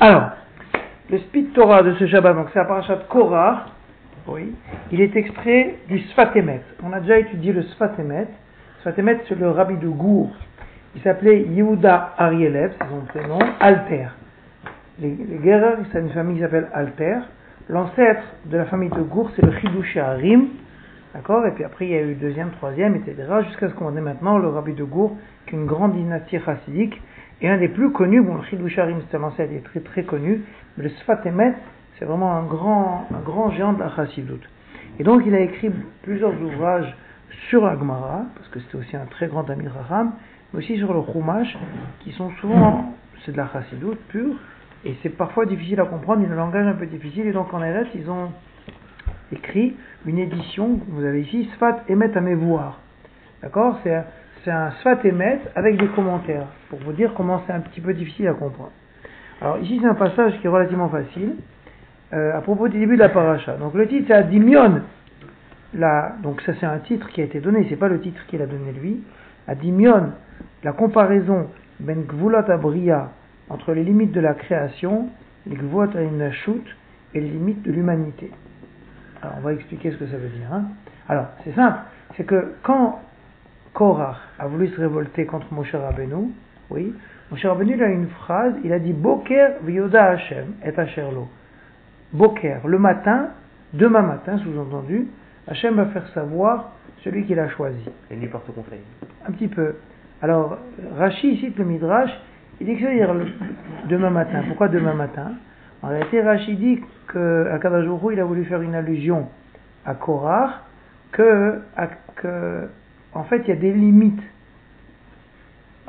Alors, le Speed Torah de ce Shabbat, donc c'est la parachat Korah, oui, il est extrait du Sfatemet. On a déjà étudié le Sfatemet. Sfatemet, c'est le rabbi de Gour. Il s'appelait Yehuda Arielev, c'est son prénom, Alter. Les, les c'est une famille qui s'appelle Alter. L'ancêtre de la famille de Gour, c'est le Chidush Harim. D'accord? Et puis après, il y a eu deuxième, troisième, etc. Jusqu'à ce qu'on ait maintenant le rabbi de Gour, qui est une grande dynastie chassidique. Et un des plus connus, bon, le Chidush Harim, c'est un ancêtre, il est très très connu. Mais le Sfatemet, c'est vraiment un grand, un grand géant de la chassidut. Et donc, il a écrit plusieurs ouvrages sur Agmara, parce que c'était aussi un très grand ami Raham, mais aussi sur le Chumash, qui sont souvent, c'est de la chassidut pure, et c'est parfois difficile à comprendre, il a un langage un peu difficile, et donc en RS, ils ont écrit une édition, vous avez ici, Sfat Emet Amevoir. D'accord? C'est c'est un Sfat Emet avec des commentaires, pour vous dire comment c'est un petit peu difficile à comprendre. Alors ici, c'est un passage qui est relativement facile, euh, à propos du début de la paracha. Donc le titre, c'est Adimion. Là, donc ça, c'est un titre qui a été donné, c'est pas le titre qu'il a donné lui. Adimion, la comparaison ben gvulat abriya entre les limites de la création, les gvulat shoot et les limites de l'humanité. Alors, on va expliquer ce que ça veut dire. Hein. Alors, c'est simple, c'est que quand Korach a voulu se révolter contre Moshe Rabbeinu, oui, Moshe Rabbeinu a une phrase, il a dit Boker vyoda Hashem et Asherlo. Boker, le matin, demain matin, sous-entendu, Hachem va faire savoir celui qu'il a choisi. Et lui porte conseil. Un petit peu. Alors, Rashi cite le Midrash, il dit que ça veut dire demain matin. Pourquoi demain matin? En réalité, Rashi dit qu'à Kadajuru, il a voulu faire une allusion à Korah, que, que, en fait, il y a des limites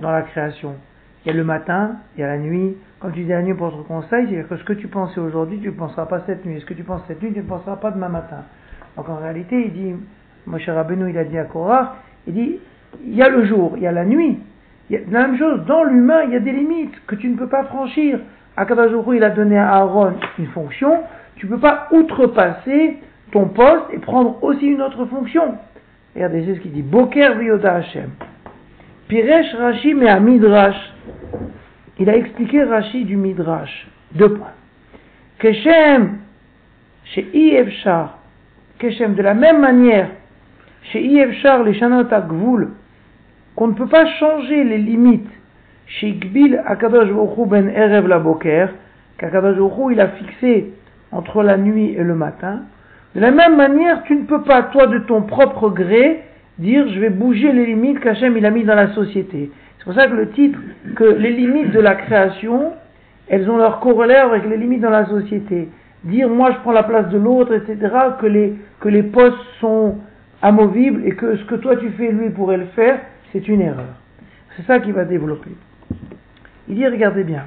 dans la création. Il y a le matin, il y a la nuit, quand tu dis la nuit pour te conseil, c'est-à-dire que ce que tu pensais aujourd'hui, tu ne penseras pas cette nuit. Ce que tu penses cette nuit, tu ne penseras pas demain matin. Donc en réalité, il dit, Moshe Rabbeinu, il a dit à Korah, il dit, il y a le jour, il y a la nuit. Il y a la même chose, dans l'humain, il y a des limites que tu ne peux pas franchir. Akadajuru, il a donné à Aaron une fonction, tu ne peux pas outrepasser ton poste et prendre aussi une autre fonction. Regardez, ce qu'il dit, Boker Vioda Hashem. Piresh Rashi mais à Midrash il a expliqué Rashi du Midrash. Deux points. Keshem, chez Ievchar, Keshem, de la même manière, chez Ievchar, les Shanot Gvul, qu'on ne peut pas changer les limites, chez Gbil Akadosh ben Erev la Boker, qu'Akadosh il a fixé entre la nuit et le matin. De la même manière, tu ne peux pas, toi, de ton propre gré, dire je vais bouger les limites qu'Hachem il a mis dans la société. C'est pour ça que le titre, que les limites de la création, elles ont leur corollaire avec les limites dans la société. Dire moi je prends la place de l'autre, etc., que les, que les postes sont amovibles et que ce que toi tu fais, lui pourrait le faire, c'est une erreur. C'est ça qui va développer. Il dit, regardez bien.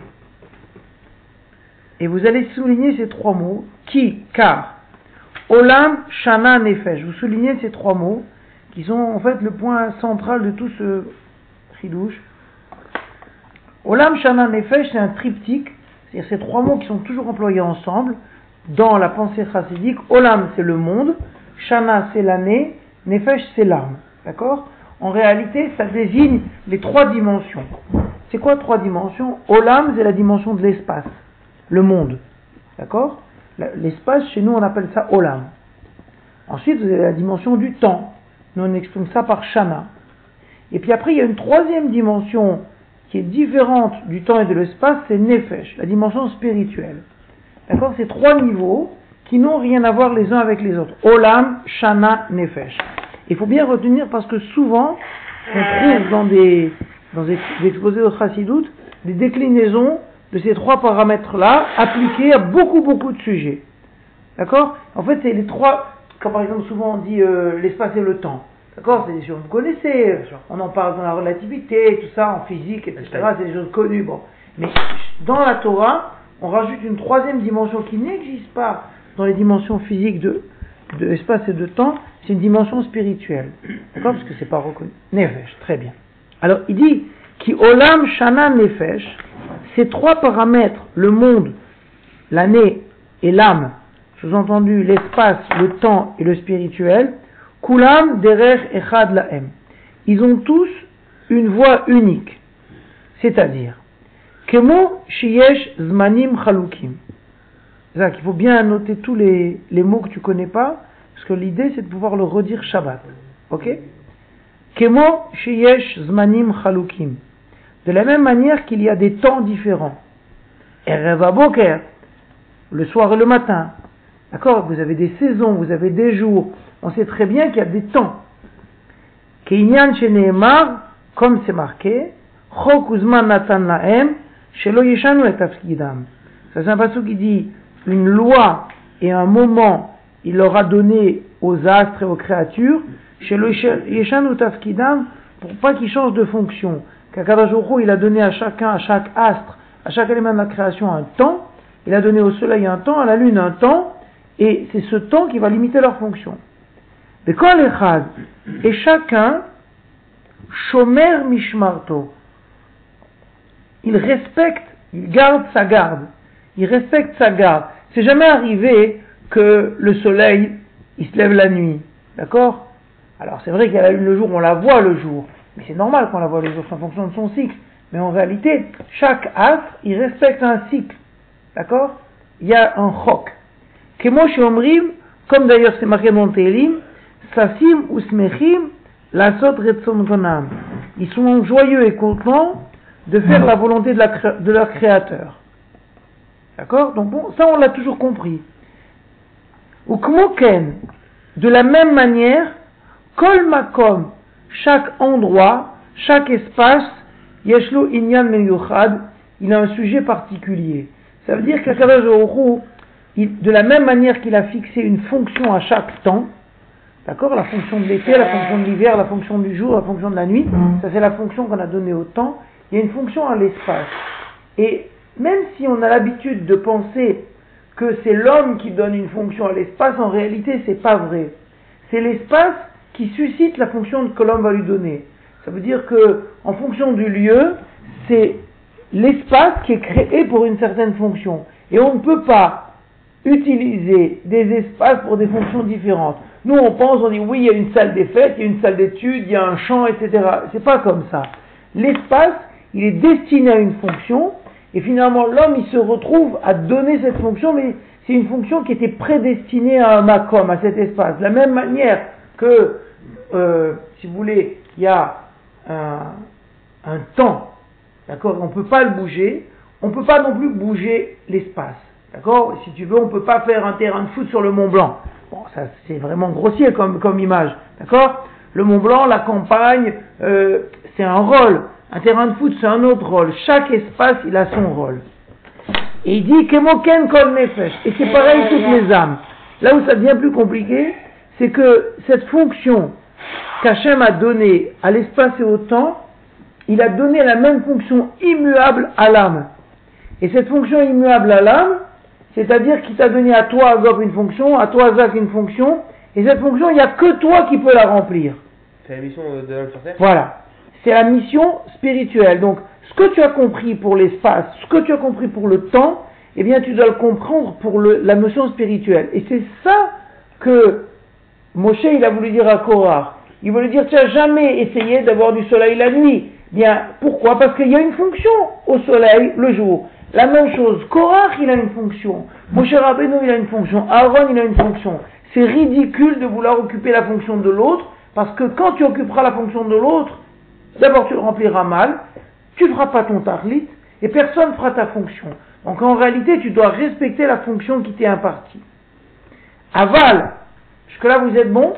Et vous allez souligner ces trois mots, qui, car, Olam, Shana, Nefesh. Vous soulignez ces trois mots, qui sont en fait le point central de tout ce chidouche. Olam, Shana, Nefesh, c'est un triptyque, c'est-à-dire ces trois mots qui sont toujours employés ensemble dans la pensée chassidique. Olam, c'est le monde, Shana, c'est l'année, Nefesh, c'est l'âme. D'accord? En réalité, ça désigne les trois dimensions. C'est quoi trois dimensions? Olam, c'est la dimension de l'espace, le monde. D'accord? L'espace, chez nous, on appelle ça Olam. Ensuite, vous avez la dimension du temps. Nous, on exprime ça par Shana. Et puis après, il y a une troisième dimension qui est différente du temps et de l'espace, c'est Nefesh, la dimension spirituelle. D'accord C'est trois niveaux qui n'ont rien à voir les uns avec les autres. Olam, Shana, Nefesh. Il faut bien retenir parce que souvent, on trouve dans des, dans des exposés de Chassidut des déclinaisons de ces trois paramètres-là appliqués à beaucoup, beaucoup de sujets. D'accord? En fait, c'est les trois, comme par exemple souvent on dit euh, l'espace et le temps. D'accord? C'est des choses que vous connaissez. On en parle dans la relativité, tout ça, en physique, etc. C'est des choses connues. Bon. Mais dans la Torah, on rajoute une troisième dimension qui n'existe pas dans les dimensions physiques de, de l'espace et de temps. C'est une dimension spirituelle. D'accord? Parce que c'est pas reconnu. Nefesh, très bien. Alors, il dit qui olam shana nefesh, ces trois paramètres, le monde, l'année et l'âme, sous-entendu l'espace, le temps et le spirituel, Kulam derech echad laem. Ils ont tous une voix unique. C'est-à-dire, Kemo Shiyesh Zmanim Chalukim. Il faut bien noter tous les, les mots que tu connais pas, parce que l'idée c'est de pouvoir le redire Shabbat. Ok? Kemo Shiyesh Zmanim Chalukim. De la même manière qu'il y a des temps différents. Erev Boker, le soir et le matin. D'accord? Vous avez des saisons, vous avez des jours. On sait très bien qu'il y a des temps. Keinyan Sheneemar, comme c'est marqué, Chok Uzman Natan Laem, Shelo Yeshanu et Afskidam. Ça c'est un passage qui dit une loi et un moment il leur a donné aux astres et aux créatures, Shelo Yeshanu Tafkidam, pour pas qu'ils changent de fonction. Il a donné à chacun, à chaque astre, à chaque élément de la création un temps, il a donné au soleil un temps, à la lune un temps, et c'est ce temps qui va limiter leur fonction. Et chacun, Shomer Mishmarto, il respecte, il garde sa garde, il respecte sa garde. C'est jamais arrivé que le soleil, il se lève la nuit, d'accord? Alors c'est vrai qu'il y a la lune le jour, on la voit le jour, mais c'est normal qu'on la voit le jour, c'est en fonction de son cycle. Mais en réalité, chaque astre, il respecte un cycle. D'accord? Il y a un chok. Kemosh Omrim, comme d'ailleurs c'est marqué dans Télim, ou Smechim, Lasot Retson Gonam. Ils sont joyeux et contents de faire la volonté de, leur créateur. D'accord? Donc bon, ça on l'a toujours compris. Ou de la même manière, Kol Makom, chaque endroit, chaque espace, Yeshlo Inyan Meyuchad, il a un sujet particulier. Ça veut dire qu'Akadosh de la même manière qu'il a fixé une fonction à chaque temps, d'accord La fonction de l'été, la fonction de l'hiver, la fonction du jour, la fonction de la nuit, ça c'est la fonction qu'on a donnée au temps. Il y a une fonction à l'espace. Et même si on a l'habitude de penser que c'est l'homme qui donne une fonction à l'espace, en réalité c'est pas vrai. C'est l'espace qui suscite la fonction que l'homme va lui donner. Ça veut dire que, en fonction du lieu, c'est l'espace qui est créé pour une certaine fonction. Et on ne peut pas utiliser des espaces pour des fonctions différentes. Nous, on pense, on dit oui, il y a une salle des fêtes, il y a une salle d'études, il y a un champ, etc. C'est pas comme ça. L'espace, il est destiné à une fonction, et finalement, l'homme, il se retrouve à donner cette fonction, mais c'est une fonction qui était prédestinée à un macom, à cet espace. De la même manière que, euh, si vous voulez, il y a un, un temps D'accord? On ne peut pas le bouger. On ne peut pas non plus bouger l'espace. D'accord? Si tu veux, on ne peut pas faire un terrain de foot sur le Mont Blanc. Bon, ça c'est vraiment grossier comme, comme image. D'accord? Le Mont Blanc, la campagne, euh, c'est un rôle. Un terrain de foot, c'est un autre rôle. Chaque espace, il a son rôle. Et il dit Kemoken kol nefesh. Et c'est pareil toutes les âmes. Là où ça devient plus compliqué, c'est que cette fonction qu'Hachem a donnée à l'espace et au temps, il a donné la même fonction immuable à l'âme. Et cette fonction immuable à l'âme, c'est-à-dire qu'il t'a donné à toi, Agop, une fonction, à toi, Zach, une fonction, et cette fonction, il n'y a que toi qui peux la remplir. C'est la mission de l'homme sur Terre Voilà. C'est la mission spirituelle. Donc, ce que tu as compris pour l'espace, ce que tu as compris pour le temps, eh bien, tu dois le comprendre pour la notion spirituelle. Et c'est ça que Moshe, il a voulu dire à Korah. Il voulait dire, tu n'as jamais essayé d'avoir du soleil la nuit. Bien, pourquoi? Parce qu'il y a une fonction au soleil le jour. La même chose, Korach, il a une fonction. Moshe Rabbeinu, il a une fonction. Aaron, il a une fonction. C'est ridicule de vouloir occuper la fonction de l'autre, parce que quand tu occuperas la fonction de l'autre, d'abord tu le rempliras mal, tu feras pas ton tarlit, et personne ne fera ta fonction. Donc en réalité, tu dois respecter la fonction qui t'est impartie. Aval, jusque-là vous êtes bon?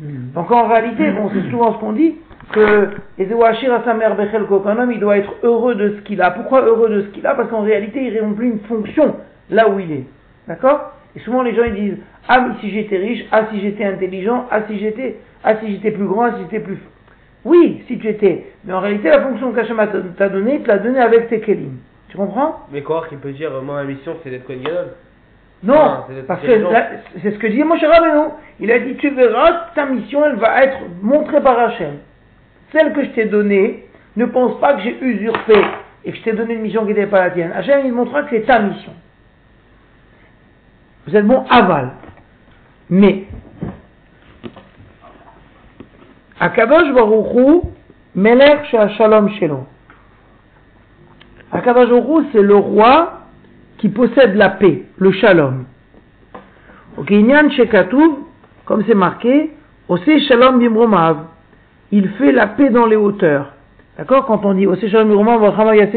Donc en réalité, bon, c'est souvent ce qu'on dit, que Ezewachir à sa mère Bechel homme, il doit être heureux de ce qu'il a. Pourquoi heureux de ce qu'il a? Parce qu'en réalité, il remplit une fonction là où il est. D'accord? Et souvent les gens ils disent Ah, si j'étais riche, ah, si j'étais intelligent, ah, si j'étais, ah, si j'étais plus grand, ah, si j'étais plus. Oui, si tu étais. Mais en réalité, la fonction qu'Hachem t'a donnée, il te l'a donnée avec tes kelim. Tu comprends? Mais quoi qu'il peut dire, moi, ma mission, c'est d'être Kohen Non, parce que c'est ce que dit Moshe Rabbeinu. Il a dit, tu verras, ta mission, elle va être montrée par Hachem celle que je t'ai donnée, ne pense pas que j'ai usurpé et que je t'ai donné une mission qui n'était pas la tienne. Hachem, il montrera que c'est ta mission. Vous êtes bon aval. Mais, Akadosh Baruchou, Melech Shalom Shalom. Akadosh c'est le roi qui possède la paix, le shalom. Comme c'est marqué, Ose Shalom il fait la paix dans les hauteurs. D'accord Quand on dit Ose Shalom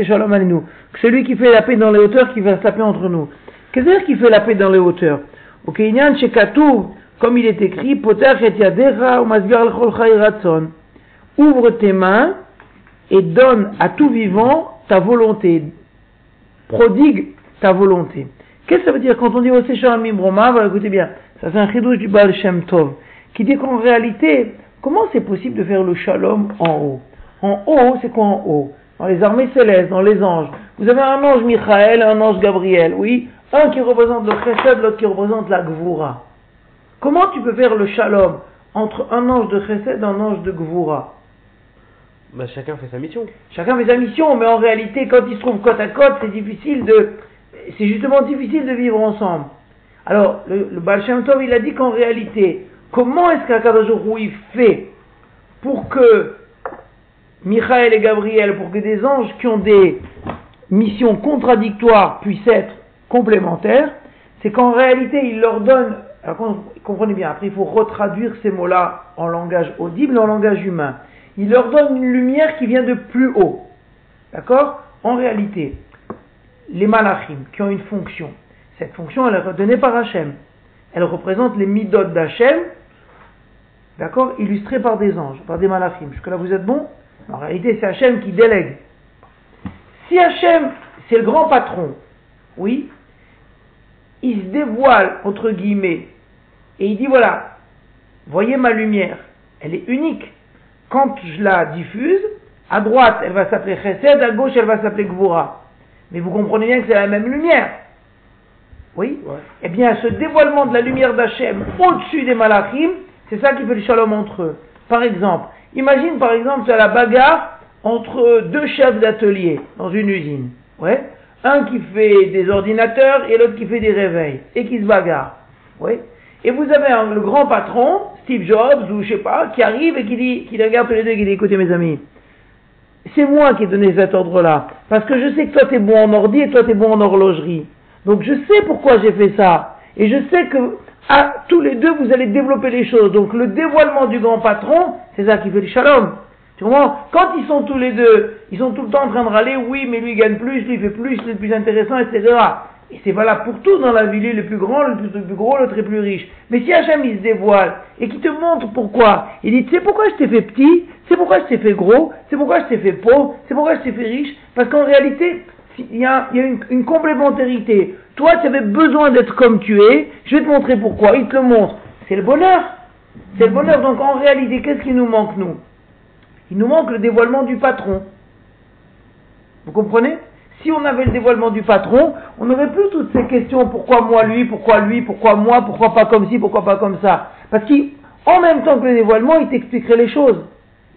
Shalom celui qui fait la paix dans les hauteurs, qui fasse la paix entre nous. Qu'est-ce que qui fait la paix dans les hauteurs? Comme il est écrit, Ouvre tes mains et donne à tout vivant ta volonté. Prodigue ta volonté. Qu'est-ce que ça veut dire quand on dit Ose Shalom Bimromav Écoutez bien, ça c'est un chidouche du Baal Shem Tov qui dit qu'en réalité, comment c'est possible de faire le shalom en haut? En haut, c'est quoi en haut? Dans les armées célestes, dans les anges. Vous avez un ange Michael un ange Gabriel, oui? Un qui représente le chesed, l'autre qui représente la gvura. Comment tu peux faire le shalom entre un ange de chesed et un ange de gvura? Bah, chacun fait sa mission. Chacun fait sa mission, mais en réalité, quand ils se trouvent côte à côte, c'est difficile de, c'est justement difficile de vivre ensemble. Alors, le, le Tov, il a dit qu'en réalité, Comment est-ce qu'Akadosh il fait pour que Michael et Gabriel, pour que des anges qui ont des missions contradictoires puissent être complémentaires C'est qu'en réalité, il leur donne, alors comprenez bien, après il faut retraduire ces mots-là en langage audible, en langage humain. Il leur donne une lumière qui vient de plus haut. D'accord? En réalité, les malachim qui ont une fonction, cette fonction elle est redonnée par Hachem. Elle représente les midot d'Hachem D'accord Illustré par des anges, par des malachim. Jusque-là, vous êtes bon? En réalité, c'est Hachem qui délègue. Si Hachem, c'est le grand patron, oui, il se dévoile, entre guillemets, et il dit voilà, voyez ma lumière, elle est unique. Quand je la diffuse, à droite, elle va s'appeler Chesed, à gauche, elle va s'appeler Gvura. Mais vous comprenez bien que c'est la même lumière. Oui Eh bien, ce dévoilement de la lumière d'Hachem au-dessus des malachim, c'est ça qui fait le shalom entre eux. Par exemple, imagine par exemple, as la bagarre entre deux chefs d'atelier dans une usine. Ouais. Un qui fait des ordinateurs et l'autre qui fait des réveils et qui se bagarre. Ouais. Et vous avez un, le grand patron, Steve Jobs ou je sais pas, qui arrive et qui dit, qui regarde tous les deux et qui dit, écoutez mes amis, c'est moi qui ai donné cet ordre-là. Parce que je sais que toi tu es bon en ordi et toi tu es bon en horlogerie. Donc je sais pourquoi j'ai fait ça. Et je sais que à tous les deux, vous allez développer les choses. Donc le dévoilement du grand patron, c'est ça qui fait le shalom. Tu comprends? Quand ils sont tous les deux, ils sont tout le temps en train de râler, oui, mais lui gagne plus, lui fait plus, lui est plus intéressant, etc. Et c'est valable pour tout dans la vie, lui le plus grand, le plus, gros, le très plus riche. Mais si Hachem il se dévoile et qu'il te montre pourquoi, il dit, tu sais pourquoi je t'ai fait petit, c'est pourquoi je t'ai fait gros, c'est pourquoi je t'ai fait pauvre, c'est pourquoi je t'ai fait riche, parce qu'en réalité, il y a, une, complémentarité. Toi, tu avais besoin d'être comme tu es, je vais te montrer pourquoi, il te le montre. C'est le bonheur. C'est le bonheur. Donc en réalité, qu'est-ce qui nous manque, nous? Il nous manque le dévoilement du patron. Vous comprenez? Si on avait le dévoilement du patron, on n'aurait plus toutes ces questions, pourquoi moi lui, pourquoi lui, pourquoi moi, pourquoi pas comme ci, pourquoi pas comme ça? Parce qu'en même temps que le dévoilement, il t'expliquerait les choses.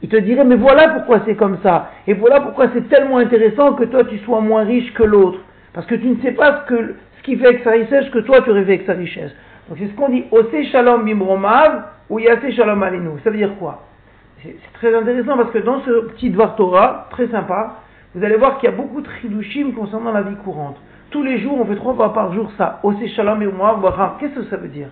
Il te dirait, mais voilà pourquoi c'est comme ça. Et voilà pourquoi c'est tellement intéressant que toi tu sois moins riche que l'autre. Parce que tu ne sais pas ce, que, qui fait avec sa richesse que toi tu aurais fait avec sa richesse. Donc c'est ce qu'on dit, Ose Shalom Bimromav ou Yase Shalom Alinu. Ça veut dire quoi? C'est très intéressant parce que dans ce petit Dvar Torah, très sympa, vous allez voir qu'il y a beaucoup de chidushim concernant la vie courante. Tous les jours, on fait trois fois par jour ça. Ose Shalom Bimromav Qu'est-ce que ça veut dire?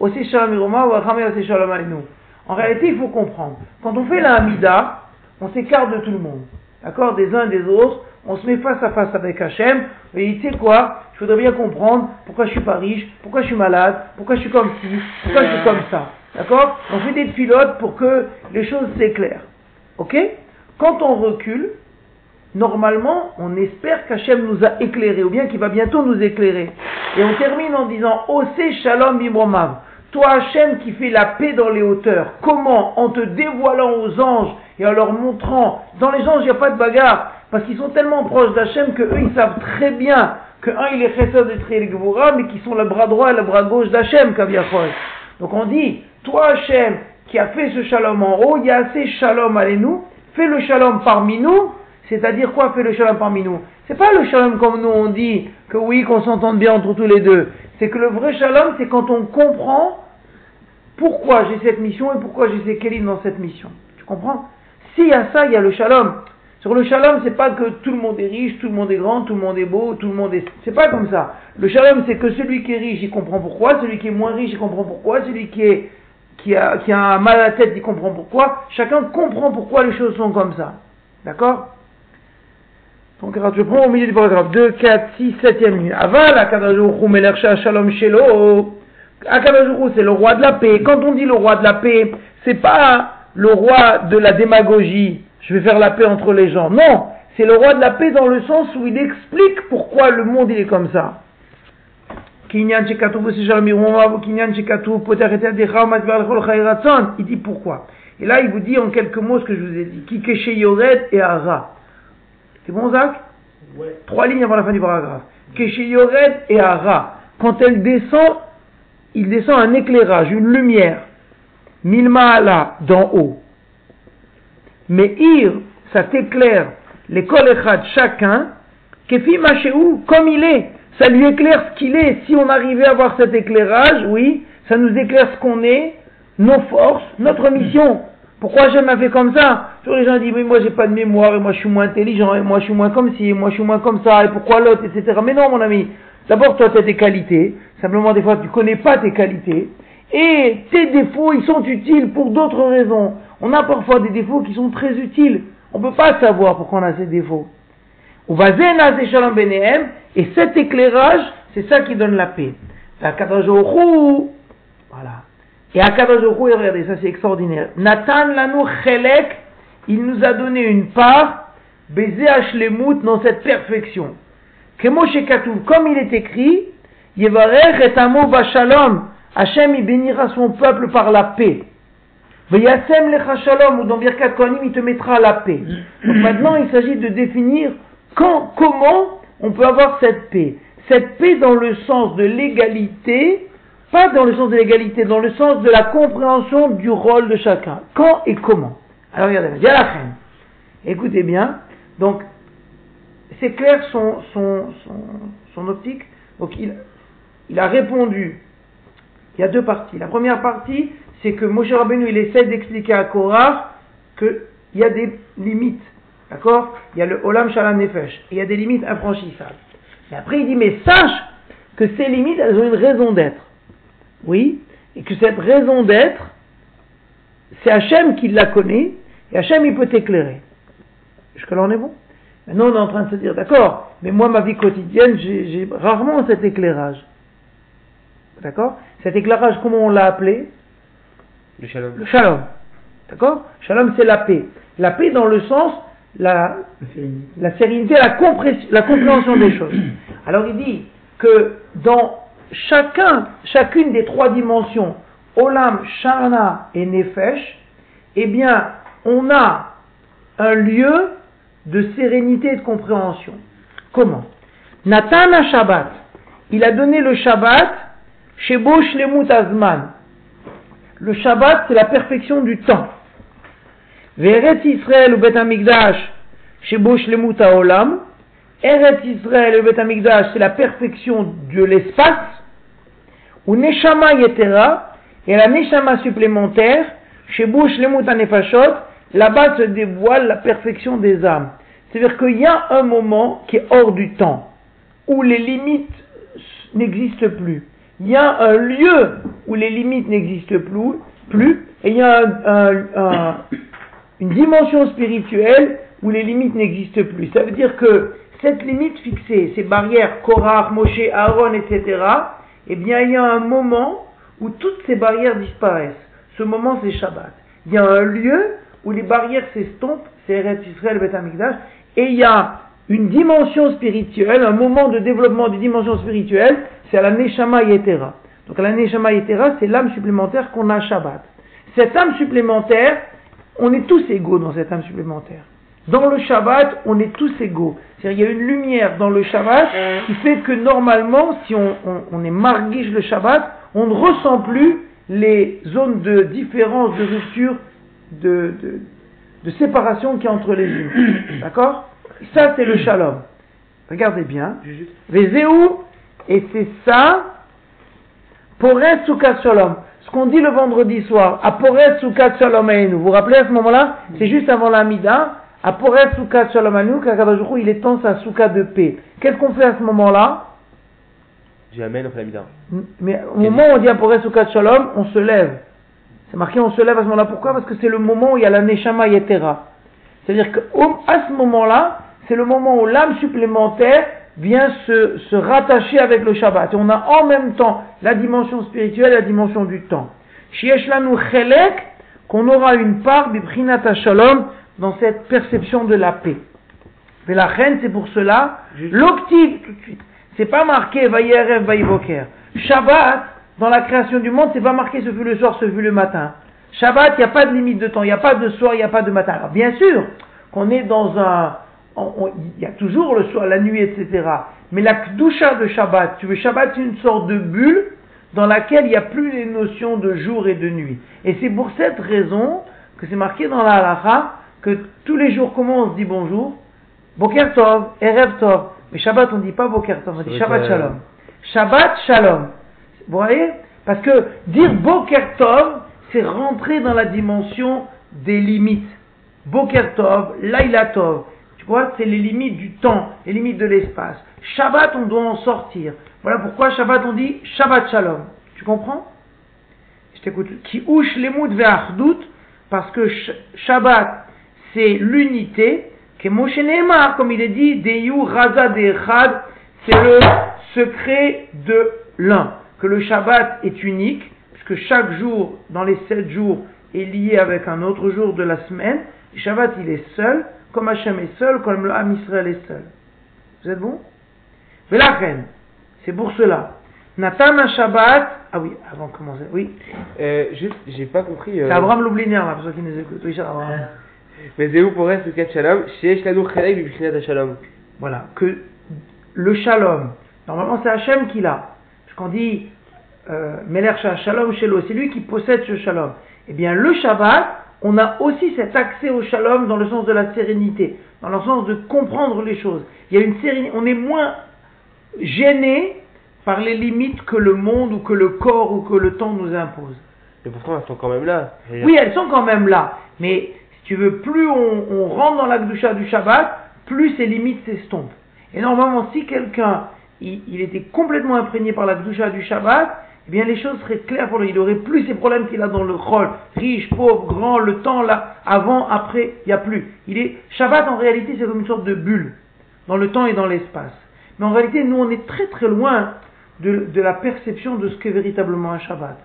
Ose Shalom Bimromav Ose Shalom Alinu. En réalité, il faut comprendre. Quand on fait la Hamida, on s'écarte de tout le monde. D'accord? Des uns des autres. On se met face à face avec Hachem. Et tu sais quoi? Je voudrais bien comprendre pourquoi je suis pas riche, pourquoi je suis malade, pourquoi je suis comme ci, pourquoi je suis comme ça. D'accord? On fait des pilotes pour que les choses s'éclairent. Ok? Quand on recule, normalement, on espère qu'Hachem nous a éclairés, ou bien qu'il va bientôt nous éclairer. Et on termine en disant Ose Shalom Bibromav. Toi, Hachem, qui fais la paix dans les hauteurs, comment En te dévoilant aux anges et en leur montrant. Dans les anges, il n'y a pas de bagarre, parce qu'ils sont tellement proches d'Hachem que eux, ils savent très bien que un, il est chesed de Triel mais qu'ils sont le bras droit et le bras gauche d'Hachem, Kaviachol. Donc on dit, toi, Hachem, qui a fait ce shalom en haut, il y a assez shalom, allez-nous, fais le shalom parmi nous, c'est-à-dire quoi, fais le shalom parmi nous? C'est pas le shalom comme nous on dit, que oui, qu'on s'entende bien entre tous les deux. C'est que le vrai shalom, c'est quand on comprend pourquoi j'ai cette mission et pourquoi j'ai ces kélim dans cette mission? Tu comprends? S'il y a ça, il y a le shalom. Sur le shalom, c'est pas que tout le monde est riche, tout le monde est grand, tout le monde est beau, tout le monde est. C'est pas comme ça. Le shalom, c'est que celui qui est riche, il comprend pourquoi, celui qui est moins riche, il comprend pourquoi, celui qui est qui a, qui a un mal à la tête, il comprend pourquoi. Chacun comprend pourquoi les choses sont comme ça. D'accord? Donc, je prends au milieu du paragraphe 2, 4, 6, 7e ligne. Aval, Melercha, Shalom, Shelo. Akadajouchou, c'est le roi de la paix. Quand on dit le roi de la paix, c'est pas le roi de la démagogie. Je vais faire la paix entre les gens. Non, c'est le roi de la paix dans le sens où il explique pourquoi le monde il est comme ça. Il dit pourquoi. Et là, il vous dit en quelques mots ce que je vous ai dit. Kikeshe Yored et Ara. C'est bon, Zach? Ouais. Trois lignes avant la fin du paragraphe. Keshe Yored et Ara. Quand elle descend, il descend un éclairage, une lumière. Milmaala, d'en haut. Mais Ir, ça t'éclaire, les Kolechad, chacun, Kefi Machéou, comme il est. Ça lui éclaire ce qu'il est. Si on arrivait à avoir cet éclairage, oui, ça nous éclaire ce qu'on est, nos forces, notre mission. Pourquoi je m'a fait comme ça? Toujours les gens disent, oui, moi j'ai pas de mémoire, et moi je suis moins intelligent, et moi je suis moins comme ci, et moi je suis moins comme ça, et pourquoi l'autre, etc. Mais non, mon ami. D'abord, toi, tu as tes qualités. Simplement, des fois, tu connais pas tes qualités. Et tes défauts, ils sont utiles pour d'autres raisons. On a parfois des défauts qui sont très utiles. On peut pas savoir pourquoi on a ces défauts. Et cet éclairage, c'est ça qui donne la paix. Voilà. Et Akadosh regardez, ça c'est extraordinaire. Nathan lanou chelek, il nous a donné une part, baiser Hashlemut dans cette perfection. Comme il est écrit, Yevarech et amo shalom, Hachem il bénira son peuple par la paix. Veyasem lecha shalom, ou dans Birkat Kohanim, il te mettra la paix. Donc maintenant, il s'agit de définir quand, comment on peut avoir cette paix. Cette paix dans le sens de l'égalité, pas dans le sens de l'égalité, dans le sens de la compréhension du rôle de chacun. Quand et comment. Alors regardez, la. Écoutez bien. Donc, c'est clair son, son, son, son, optique. Donc, il, il a répondu. Il y a deux parties. La première partie, c'est que Moshe Rabbeinu, il essaie d'expliquer à Korah qu'il y a des limites. D'accord? Il y a le Olam Shalom Nefesh. Il y a des limites infranchissables. Et après, il dit, mais sache que ces limites, elles ont une raison d'être. Oui Et que cette raison d'être, c'est Hachem qui la connaît, et Hachem, il peut t'éclairer. Jusque-là, on est bon? Maintenant, on est en train de se dire, d'accord, mais moi, ma vie quotidienne, j'ai rarement cet éclairage. D'accord? Cet éclairage, comment on l'a appelé? Le shalom. Le shalom. D'accord? Shalom, c'est la paix. La paix dans le sens, la, la sérénité, la, la compréhension des choses. Alors il dit que dans chacun, chacune des trois dimensions, Olam, Shana et Nefesh, eh bien, on a un lieu de sérénité et de compréhension. Comment Nathan Shabbat, il a donné le Shabbat chez Bosh Lemut Azman. Le Shabbat, c'est la perfection du temps. Veret Israël ou Bet Amigdash, chez Bosh Lemut Olam. Eret Israël ou Bet Amigdash, c'est la perfection de l'espace. Ou Neshama Yetera, et la Neshama supplémentaire, chez Bosh Lemut Anefashot, là-bas se dévoile la perfection des âmes. C'est-à-dire qu'il y a un moment qui est hors du temps, où les limites n'existent plus. Il y a un lieu où les limites n'existent plus, plus, et il y a une dimension spirituelle où les limites n'existent plus. Ça veut dire que cette limite fixée, ces barrières, Korach, Moshe, Aaron, etc., eh bien, il y a un moment où toutes ces barrières disparaissent. Ce moment, c'est Shabbat. Il y a un lieu où les barrières s'estompent, c'est Eretz Israël, Bet Amikdash, et il y a une dimension spirituelle, un moment de développement d'une dimension spirituelle, c'est à la Neshama Yetera. Donc la Neshama Yetera, c'est l'âme supplémentaire qu'on a à Shabbat. Cette âme supplémentaire, on est tous égaux dans cette âme supplémentaire. Dans le Shabbat, on est tous égaux. C'est-à-dire, il y a une lumière dans le Shabbat qui fait que normalement, si on, est marguiche le Shabbat, on ne ressent plus les zones de différence, de rupture, de, de, de séparation qu'il y a entre les unes. D'accord? Ça, c'est le Shalom. Regardez bien. Vezéou, et c'est ça, Porez Sukat Shalom. Ce qu'on dit le vendredi soir, à Porez Sukat Shalom Vous vous rappelez à ce moment-là? C'est juste avant la Mida Aporet Soukat Shalom qu'Akadosh il étend sa souka de paix. Qu'est-ce qu'on fait à ce moment-là? J'amène, fait la mida. Mais au moment où on dit Aporet Soukat Shalom, on se lève. C'est marqué on se lève à ce moment-là. Pourquoi? Parce que c'est le moment où il y a la Neshama Yetera. C'est-à-dire qu'à ce moment-là, c'est le moment où l'âme supplémentaire vient se, se, rattacher avec le Shabbat. Et on a en même temps la dimension spirituelle et la dimension du temps. Shieshlanu Chelek, qu'on aura une part, Bibrinata Shalom, dans cette perception de la paix. Mais la reine, c'est pour cela, l'octive tout de suite. C'est pas marqué Vayerev Vayivoker. Shabbat, dans la création du monde, c'est pas marqué ce fut le soir, ce fut le matin. Shabbat, il n'y a pas de limite de temps, il n'y a pas de soir, il n'y a pas de matin. Alors, bien sûr qu'on est dans un, il y a toujours le soir, la nuit, etc. Mais la kdusha de Shabbat, tu veux, Shabbat c'est une sorte de bulle dans laquelle il n'y a plus les notions de jour et de nuit. Et c'est pour cette raison que c'est marqué dans la halacha que tous les jours, comment on se dit bonjour? Boker Tov, Erev Tov. Mais Shabbat, on ne dit pas Boker Tov, on dit Shabbat Shalom. Shabbat Shalom. Vous voyez? Parce que dire Boker Tov, c'est rentrer dans la dimension des limites. Boker Tov, Tov. Tu vois, c'est les limites du temps, les limites de l'espace. Shabbat, on doit en sortir. Voilà pourquoi Shabbat, on dit Shabbat Shalom. Tu comprends? Je t'écoute. Qui ouche les mots de parce que Shabbat, c'est l'unité. Que Moshe comme il est dit, Deyu Raza Echad, c'est le secret de l'un. Que le Shabbat est unique, puisque chaque jour, dans les sept jours, est lié avec un autre jour de la semaine. Le Shabbat, il est seul, comme Hachem est seul, comme le Ham Israël est seul. Vous êtes bon? Reine, c'est pour cela. Nathan Shabbat, ah oui, avant de commencer, oui. Euh, juste, j'ai pas compris. Euh... C'est Abraham l'Oblinière, là, pour ceux qui nous écoutent. Oui, Abraham. Mais c'est où pour être le Shalom? Chez Shalom Shalom. Voilà, que le Shalom, normalement c'est Hachem qui l'a. Parce qu'on dit euh, Meler Shalom Shelo, c'est lui qui possède ce Shalom. Eh bien, le Shabbat, on a aussi cet accès au Shalom dans le sens de la sérénité, dans le sens de comprendre les choses. Il y a une sérénité, on est moins gêné par les limites que le monde ou que le corps ou que le temps nous impose. Et pourtant, elles sont quand même là. Oui, elles sont quand même là. Mais si tu veux, plus on, rentre dans l'Akdusha du Shabbat, plus ces limites s'estompent. Et normalement, si quelqu'un il, était complètement imprégné par l'Akdusha du Shabbat, eh bien les choses seraient claires pour lui. Il aurait plus ces problèmes qu'il a dans le rôle, riche, pauvre, grand, le temps là, avant, après, il n'y a plus. Il Shabbat en réalité c'est comme une sorte de bulle dans le temps et dans l'espace. Mais en réalité, nous on est très très loin de la perception de ce qu'est véritablement un Shabbat.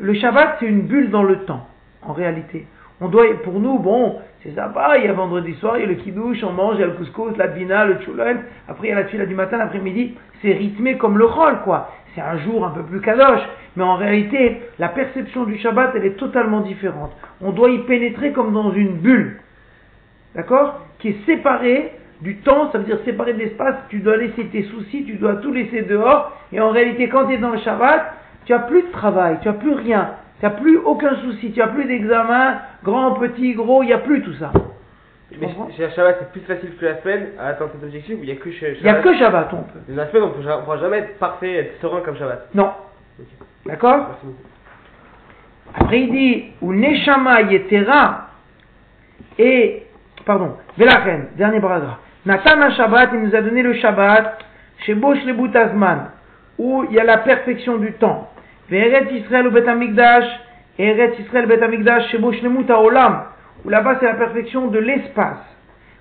Le Shabbat c'est une bulle dans le temps, en réalité. On doit, pour nous, bon, c'est sympa, il y a vendredi soir, il y a le kidouche, on mange, il y a le couscous, la bina, le tchoulen, après il y a la tuile du matin, l'après-midi, c'est rythmé comme le rôle, quoi. C'est un jour un peu plus kadosh, mais en réalité, la perception du Shabbat, elle est totalement différente. On doit y pénétrer comme dans une bulle, d'accord? Qui est séparée du temps, ça veut dire séparée de l'espace, tu dois laisser tes soucis, tu dois tout laisser dehors, et en réalité, quand tu es dans le Shabbat, tu as plus de travail, tu as plus rien. Tu n'as plus aucun souci, tu n'as plus d'examen, grand, petit, gros, il n'y a plus tout ça. Mais chez Shabbat, c'est plus facile que la semaine à atteindre cet objectif il n'y a que Shabbat Il n'y a que Shabbat, on peut. Dans la semaine, on ne pourra jamais être parfait, être serein comme Shabbat. Non. D'accord Après, il dit, ou Neshama Yetera, et, pardon, Velachen, dernier paragraphe. Natana Shabbat, il nous a donné le Shabbat, chez Bosh le Boutazman, où il y a la perfection du temps. Ve'eret Israël ou Bet Amikdash, Eret Israël Bet Amikdash, Shebo Shlemut Olam, où là-bas c'est la perfection de l'espace.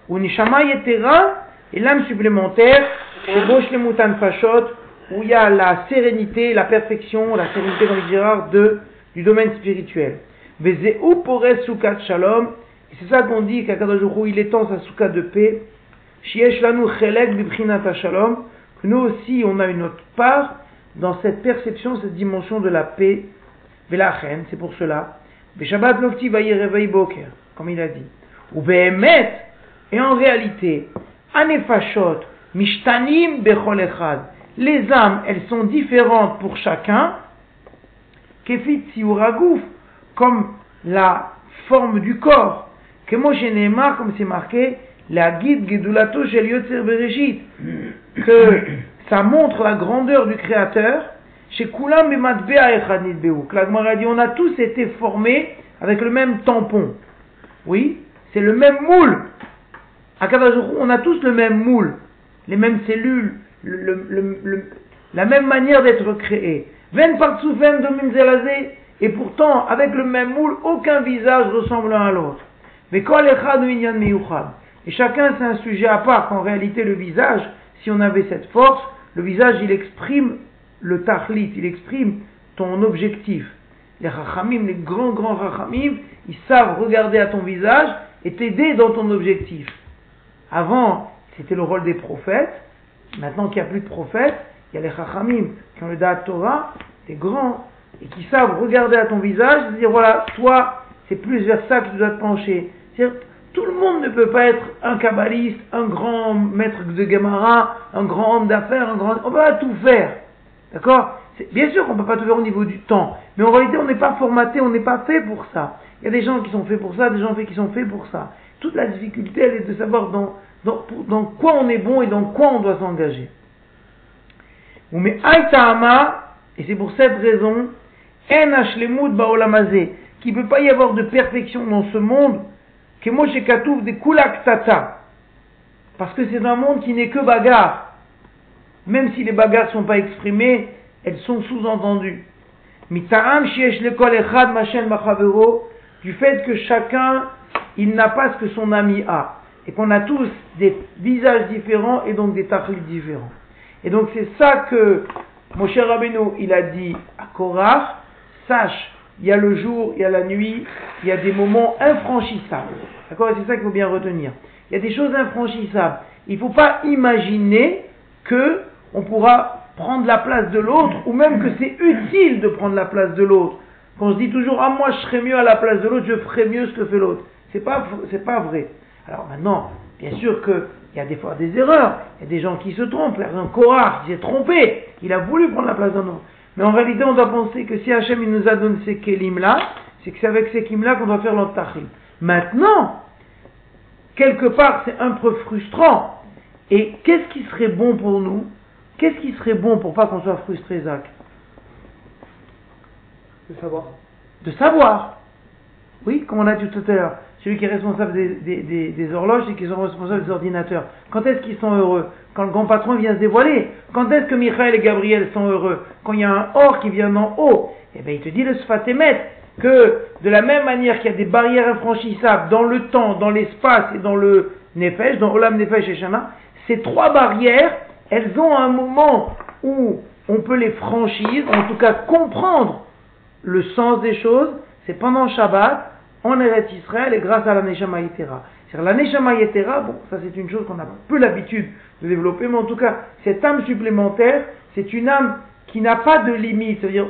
Où Nishama Yetera, et l'âme supplémentaire, Shebo Shlemut Anfashot, où il y a la sérénité, la perfection, la sérénité dans les de, du domaine spirituel. Ve'zeu Pores Sukat Shalom, c'est ça qu'on dit qu'Akadosh il étend sa souka de paix. Shiesh Lanu Chelek Bibchinat Shalom, que nous aussi on a une autre part dans cette perception, cette dimension de la paix, Velachen, c'est pour cela, Shabbat Lofti réveiller Boker, comme il a dit. Ou Behemet, et en réalité, Anefashot, Mishtanim Bechol Echad, les âmes, elles sont différentes pour chacun, Kefit Siuragouf, comme la forme du corps, Neymar, comme c'est marqué, la guide Gedulato Shel Yotzer Bereshit, que ça montre la grandeur du Créateur. Chez Kulam et a dit on a tous été formés avec le même tampon. Oui, c'est le même moule. Hu, on a tous le même moule, les mêmes cellules, le- le- le- le- la même manière d'être créé. Ven domim et pourtant, avec le même moule, aucun visage ressemble l'un à l'autre. Mais miyuchad. Et chacun, c'est un sujet à part, qu'en réalité, le visage, si on avait cette force, le visage, il exprime le tachlit, il exprime ton objectif. Les rachamim, les grands, grands rachamim, ils savent regarder à ton visage et t'aider dans ton objectif. Avant, c'était le rôle des prophètes. Maintenant qu'il n'y a plus de prophètes, il y a les chachamim qui ont le date Torah, des grands, et qui savent regarder à ton visage et dire voilà, toi, c'est plus vers ça que tu dois te pencher. Tout le monde ne peut pas être un kabbaliste, un grand maître de Gemara, un grand homme d'affaires, un grand. On peut pas tout faire. D'accord? Bien sûr qu'on ne peut pas tout faire au niveau du temps, mais en réalité, on n'est pas formaté, on n'est pas fait pour ça. Il y a des gens qui sont faits pour ça, des gens qui sont faits pour ça. Toute la difficulté, elle est de savoir dans, dans, dans quoi on est bon et dans quoi on doit s'engager. Mais Aïta'ama, et c'est pour cette raison, En Hashlemut Baolamazé, qu'il ne peut pas y avoir de perfection dans ce monde, que Moshe Katouf de Kulak Tata. Parce que c'est un monde qui n'est que bagarre. Même si les bagarres ne sont pas exprimées, elles sont sous-entendues. Du fait que chacun, il n'a pas ce que son ami a. Et qu'on a tous des visages différents et donc des tachlis différents. Et donc c'est ça que mon cher Rabbeinu, il a dit à Korach, sache, il y a le jour, il y a la nuit, il y a des moments infranchissables. D'accord Et c'est ça qu'il faut bien retenir. Il y a des choses infranchissables. Il ne faut pas imaginer que on pourra prendre la place de l'autre ou même que c'est utile de prendre la place de l'autre. Qu'on se dit toujours ah moi je serais mieux à la place de l'autre, je ferais mieux ce que fait l'autre. C'est pas pas vrai. Alors maintenant, bien sûr que il y a des fois des erreurs, il y a des gens qui se trompent. Par exemple, Korah, s'est trompé, il a voulu prendre la place d'un autre. Mais en réalité, on doit penser que si Hachem il nous a donné ces kelim là, c'est que c'est avec ces kelim là qu'on doit faire tachil. Maintenant, quelque part, c'est un peu frustrant. Et qu'est-ce qui serait bon pour nous? Qu'est-ce qui serait bon pour pas qu'on soit frustré, Zach? De savoir. De savoir. Oui, comme on a dit tout à l'heure. Celui qui est responsable des, des, des, des horloges et qui sont responsables des ordinateurs. Quand est-ce qu'ils sont heureux? Quand le grand patron vient se dévoiler. Quand est-ce que Michael et Gabriel sont heureux? Quand il y a un or qui vient d'en haut. Eh bien, il te dit le Sfatemet que de la même manière qu'il y a des barrières infranchissables dans le temps, dans l'espace et dans le Nefesh, dans Olam Nefesh et Shana, ces trois barrières, elles ont un moment où on peut les franchir, en tout cas comprendre le sens des choses, c'est pendant Shabbat, en Eretz Israël et grâce à la Neshama Yetera. La Neshama Yetera, bon, ça c'est une chose qu'on a peu l'habitude de développer, mais en tout cas, cette âme supplémentaire, c'est une âme qui n'a pas de limite. C'est-à-dire,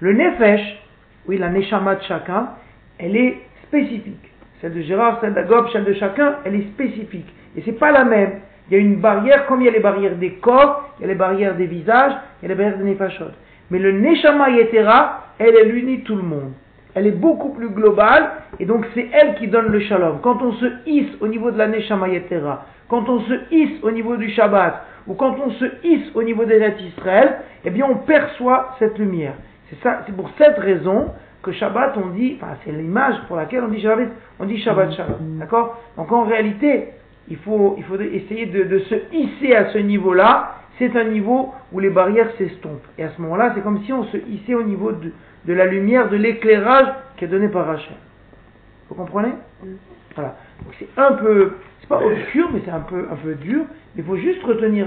le Nefesh, oui, la Neshama de chacun, elle est spécifique. Celle de Gérard, celle d'Agob, celle de chacun, elle est spécifique. Et c'est pas la même. Il y a une barrière, comme il y a les barrières des corps, il y a les barrières des visages, il y a les barrières des nefashot. Mais le Neshama Yetera, elle, elle unit tout le monde. Elle est beaucoup plus globale, et donc c'est elle qui donne le shalom. Quand on se hisse au niveau de la Neshama Yetera, quand on se hisse au niveau du Shabbat, ou quand on se hisse au niveau des Israël, eh bien on perçoit cette lumière. C'est ça, c'est pour cette raison que Shabbat, on dit, enfin c'est l'image pour laquelle on dit Shabbat, on dit Shabbat Shalom. D'accord? Donc en réalité, il faut, il faut essayer de, de se hisser à ce niveau-là. C'est un niveau où les barrières s'estompent. Et à ce moment-là, c'est comme si on se hissait au niveau de, de la lumière, de l'éclairage qui est donné par Rachel. Vous comprenez? Voilà. Donc c'est un peu, c'est pas obscur, mais c'est un peu, un peu dur. Mais il faut juste retenir